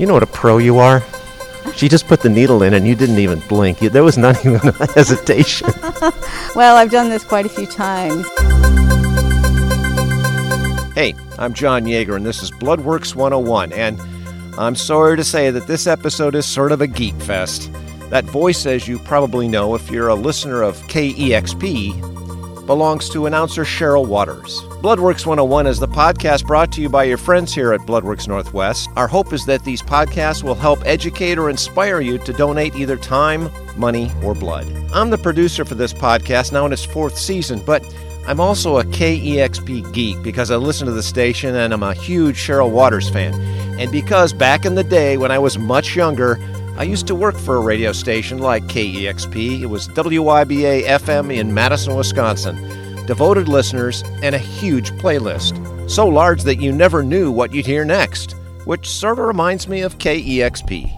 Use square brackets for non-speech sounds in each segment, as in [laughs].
You know what a pro you are? She just put the needle in and you didn't even blink. You, there was not [laughs] even a hesitation. [laughs] Well, I've done this quite a few times. Hey, I'm John Yeager and this is Bloodworks 101. And I'm sorry to say that this episode is sort of a geek fest. That voice, as you probably know if you're a listener of KEXP, belongs to announcer Cheryl Waters. Bloodworks 101 is the podcast brought to you by your friends here at Bloodworks Northwest. Our hope is that these podcasts will help educate or inspire you to donate either time, money, or blood. I'm the producer for this podcast now in its fourth season, but I'm also a KEXP geek because I listen to the station and I'm a huge Cheryl Waters fan. And because back in the day when I was much younger, I used to work for a radio station like KEXP. It was WIBA FM in Madison, Wisconsin. Devoted listeners and a huge playlist. So large that you never knew what you'd hear next, which sort of reminds me of KEXP.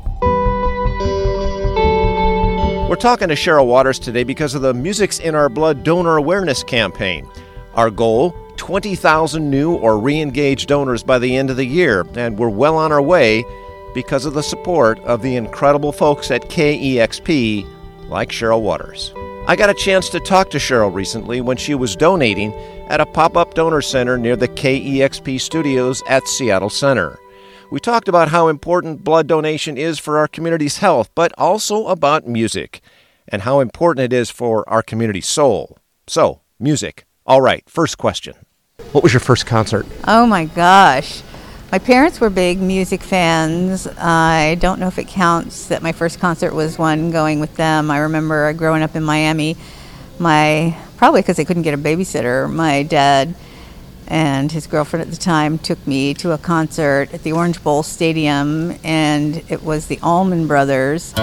We're talking to Cheryl Waters today because of the Music's in Our Blood donor awareness campaign. Our goal 20,000 new or re engaged donors by the end of the year, and we're well on our way because of the support of the incredible folks at KEXP like Cheryl Waters. I got a chance to talk to Cheryl recently when she was donating at a pop up donor center near the KEXP studios at Seattle Center. We talked about how important blood donation is for our community's health, but also about music and how important it is for our community's soul. So, music. All right, first question. What was your first concert? Oh my gosh. My parents were big music fans. I don't know if it counts that my first concert was one going with them. I remember growing up in Miami, my probably because they couldn't get a babysitter, my dad and his girlfriend at the time took me to a concert at the Orange Bowl Stadium, and it was the Allman Brothers.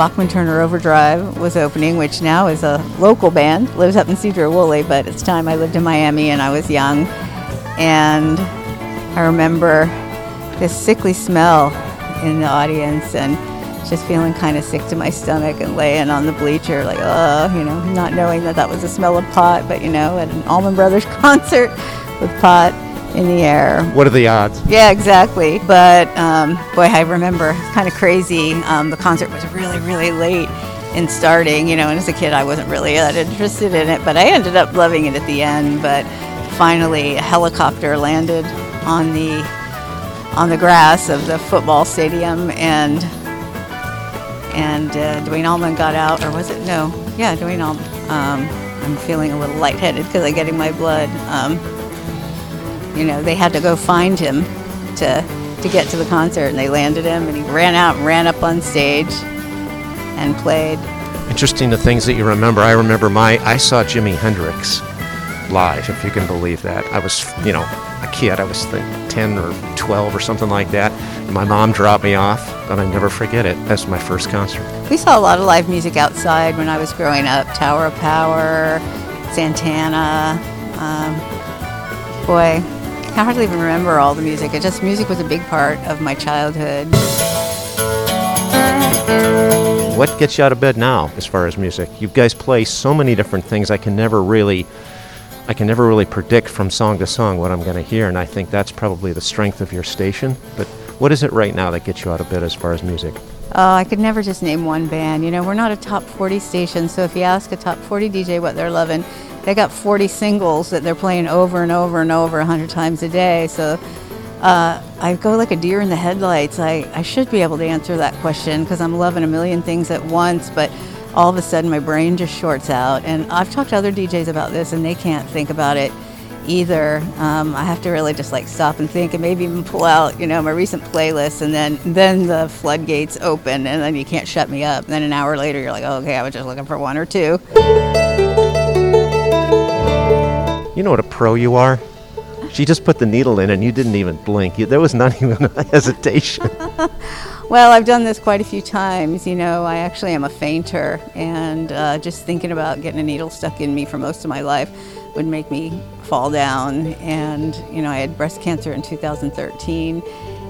Bachman Turner Overdrive was opening, which now is a local band, lives up in Sedro-Woolley, but it's time I lived in Miami and I was young. And I remember this sickly smell in the audience and just feeling kind of sick to my stomach and laying on the bleacher, like, oh, you know, not knowing that that was the smell of pot, but you know, at an Allman Brothers [laughs] concert with pot in the air. What are the odds? Yeah, exactly. But um, boy, I remember it's kind of crazy. Um, the concert was really, really late in starting, you know, and as a kid, I wasn't really that interested in it, but I ended up loving it at the end. But finally, a helicopter landed on the on the grass of the football stadium and and uh, Duane Allman got out, or was it? No, yeah, Duane Allman. Um, I'm feeling a little lightheaded because I'm getting my blood. Um, you know, they had to go find him to to get to the concert, and they landed him, and he ran out and ran up on stage and played. Interesting the things that you remember. I remember my I saw Jimi Hendrix live, if you can believe that. I was, you know, a kid. I was think, 10 or 12 or something like that. And my mom dropped me off, and I never forget it. That's my first concert. We saw a lot of live music outside when I was growing up. Tower of Power, Santana. Um, boy, I can hardly even remember all the music. It just music was a big part of my childhood. What gets you out of bed now as far as music? You guys play so many different things. I can never really I can never really predict from song to song what I'm going to hear, and I think that's probably the strength of your station. But what is it right now that gets you out of bed as far as music? Oh, I could never just name one band. You know, we're not a top 40 station, so if you ask a top 40 DJ what they're loving, they got 40 singles that they're playing over and over and over 100 times a day. So uh, I go like a deer in the headlights. I, I should be able to answer that question because I'm loving a million things at once, but all of a sudden my brain just shorts out. And I've talked to other DJs about this and they can't think about it either. Um, I have to really just like stop and think and maybe even pull out, you know, my recent playlist and then then the floodgates open and then you can't shut me up. And then an hour later you're like, oh, okay, I was just looking for one or two. You know what a pro you are? She just put the needle in and you didn't even blink. You, there was not [laughs] even a hesitation. [laughs] Well, I've done this quite a few times. You know, I actually am a fainter, and uh, just thinking about getting a needle stuck in me for most of my life would make me fall down. And, you know, I had breast cancer in 2013,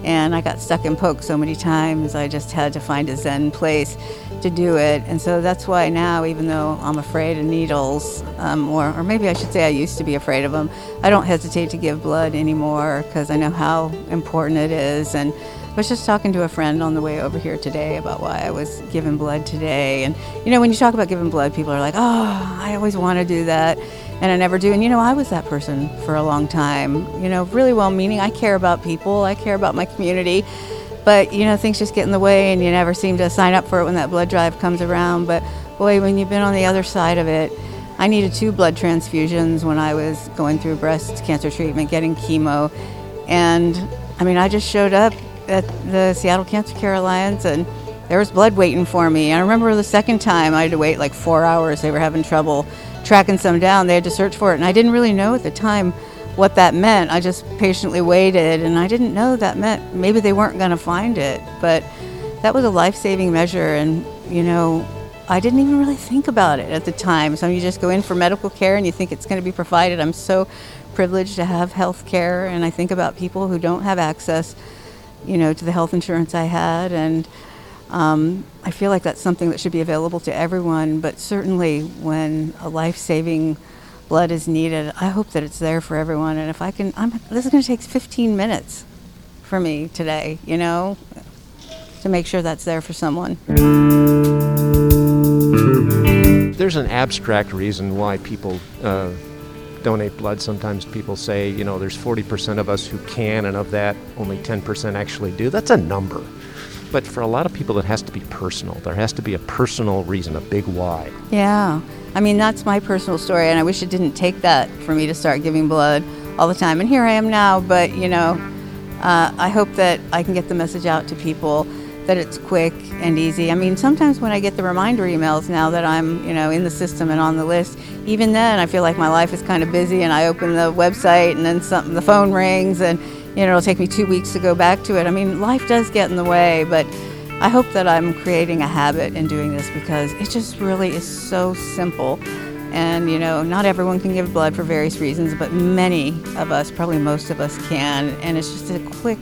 And I got stuck in Polk so many times, I just had to find a Zen place to do it. And so that's why now, even though I'm afraid of needles, um, or, or maybe I should say I used to be afraid of them, I don't hesitate to give blood anymore because I know how important it is. And I was just talking to a friend on the way over here today about why I was giving blood today. And, you know, when you talk about giving blood, people are like, oh, I always want to do that. And I never do. And, you know, I was that person for a long time. You know, really well meaning. I care about people, I care about my community. But, you know, things just get in the way and you never seem to sign up for it when that blood drive comes around. But, boy, when you've been on the other side of it, I needed two blood transfusions when I was going through breast cancer treatment, getting chemo. And, I mean, I just showed up at the Seattle Cancer Care Alliance, and there was blood waiting for me. I remember the second time I had to wait like four hours. They were having trouble tracking some down. They had to search for it, and I didn't really know at the time what that meant. I just patiently waited, and I didn't know that meant maybe they weren't going to find it. But that was a life saving measure, and you know, I didn't even really think about it at the time. So you just go in for medical care and you think it's going to be provided. I'm so privileged to have health care, and I think about people who don't have access you know, to the health insurance I had. And um, I feel like that's something that should be available to everyone, but certainly when a life saving blood is needed, I hope that it's there for everyone. And if I can, I'm, this is going to take 15 minutes for me today, you know, to make sure that's there for someone. There's an abstract reason why people uh, donate blood, sometimes people say, you know, there's 40% of us who can, and of that, only 10% actually do. That's a number. But for a lot of people, it has to be personal. There has to be a personal reason, a big why. Yeah. I mean, that's my personal story, and I wish it didn't take that for me to start giving blood all the time. And here I am now, but, you know, uh, I hope that I can get the message out to people that it's quick and easy. I mean, sometimes when I get the reminder emails now that I'm, you know, in the system and on the list, even then I feel like my life is kind of busy and I open the website and then something the phone rings and you know, it'll take me 2 weeks to go back to it. I mean, life does get in the way, but I hope that I'm creating a habit in doing this because it just really is so simple. And, you know, not everyone can give blood for various reasons, but many of us, probably most of us can. And it's just a quick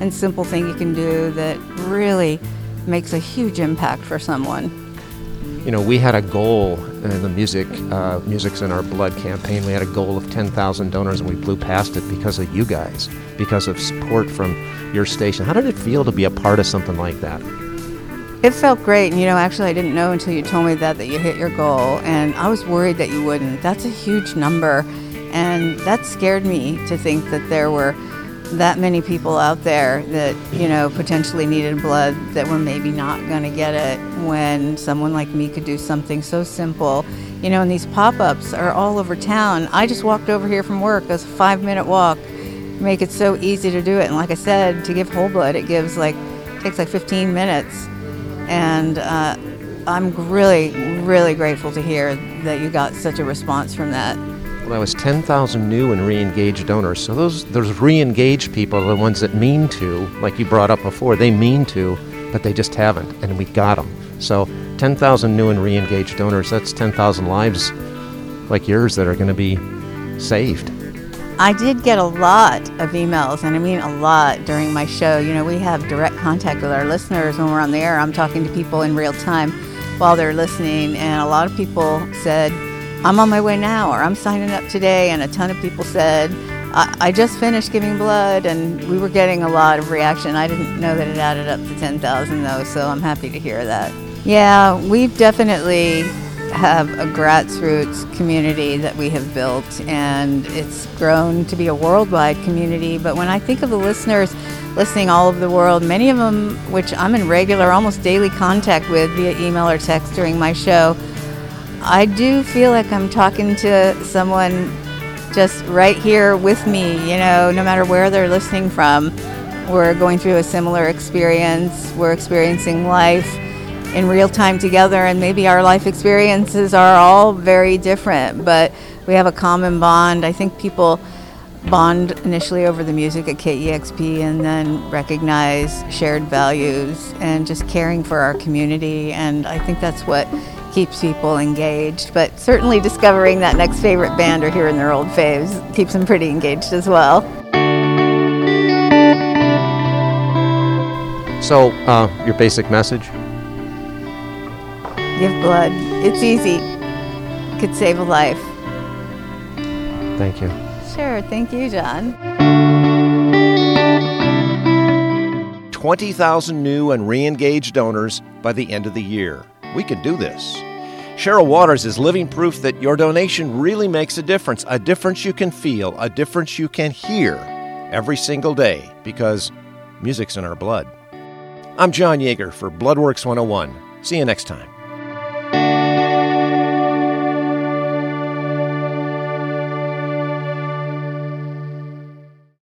and simple thing you can do that really makes a huge impact for someone. You know, we had a goal in the music, uh, music's in our blood campaign. We had a goal of 10,000 donors, and we blew past it because of you guys, because of support from your station. How did it feel to be a part of something like that? It felt great, and you know, actually, I didn't know until you told me that that you hit your goal, and I was worried that you wouldn't. That's a huge number, and that scared me to think that there were that many people out there that you know potentially needed blood that were maybe not going to get it when someone like me could do something so simple. You know and these pop-ups are all over town. I just walked over here from work. It was a five minute walk. Make it so easy to do it. And like i said to give whole blood it gives like takes like 15 minutes. And uh, i'm really really grateful to hear that you got such a response from that that was 10,000 new and re-engaged donors. So those those re-engaged people are the ones that mean to, like you brought up before, they mean to, but they just haven't, and we got them. So 10,000 new and re-engaged donors, that's 10,000 lives like yours that are going to be saved. I did get a lot of emails, and I mean a lot during my show. You know, we have direct contact with our listeners when we're on the air. I'm talking to people in real time while they're listening, and a lot of people said, I'm on my way now, or I'm signing up today. And a ton of people said, I, I just finished giving blood, and we were getting a lot of reaction. I didn't know that it added up to 10,000, though, so I'm happy to hear that. Yeah, we've definitely have a grassroots community that we have built, and it's grown to be a worldwide community. But when I think of the listeners listening all over the world, many of them, which I'm in regular, almost daily contact with via email or text during my show, I do feel like I'm talking to someone just right here with me, you know, no matter where they're listening from. We're going through a similar experience. We're experiencing life in real time together, and maybe our life experiences are all very different, but we have a common bond. I think people bond initially over the music at KEXP and then recognize shared values and just caring for our community. And I think that's what keeps people engaged. But certainly discovering that next favorite band or hearing their old faves keeps them pretty engaged as well. So, uh, your basic message? Give blood. It's easy. Could save a life. Thank you. Sure. Thank you, John. 20,000 new and re engaged donors by the end of the year. We can do this. Cheryl Waters is living proof that your donation really makes a difference, a difference you can feel, a difference you can hear every single day because music's in our blood. I'm John Yeager for Bloodworks 101. See you next time.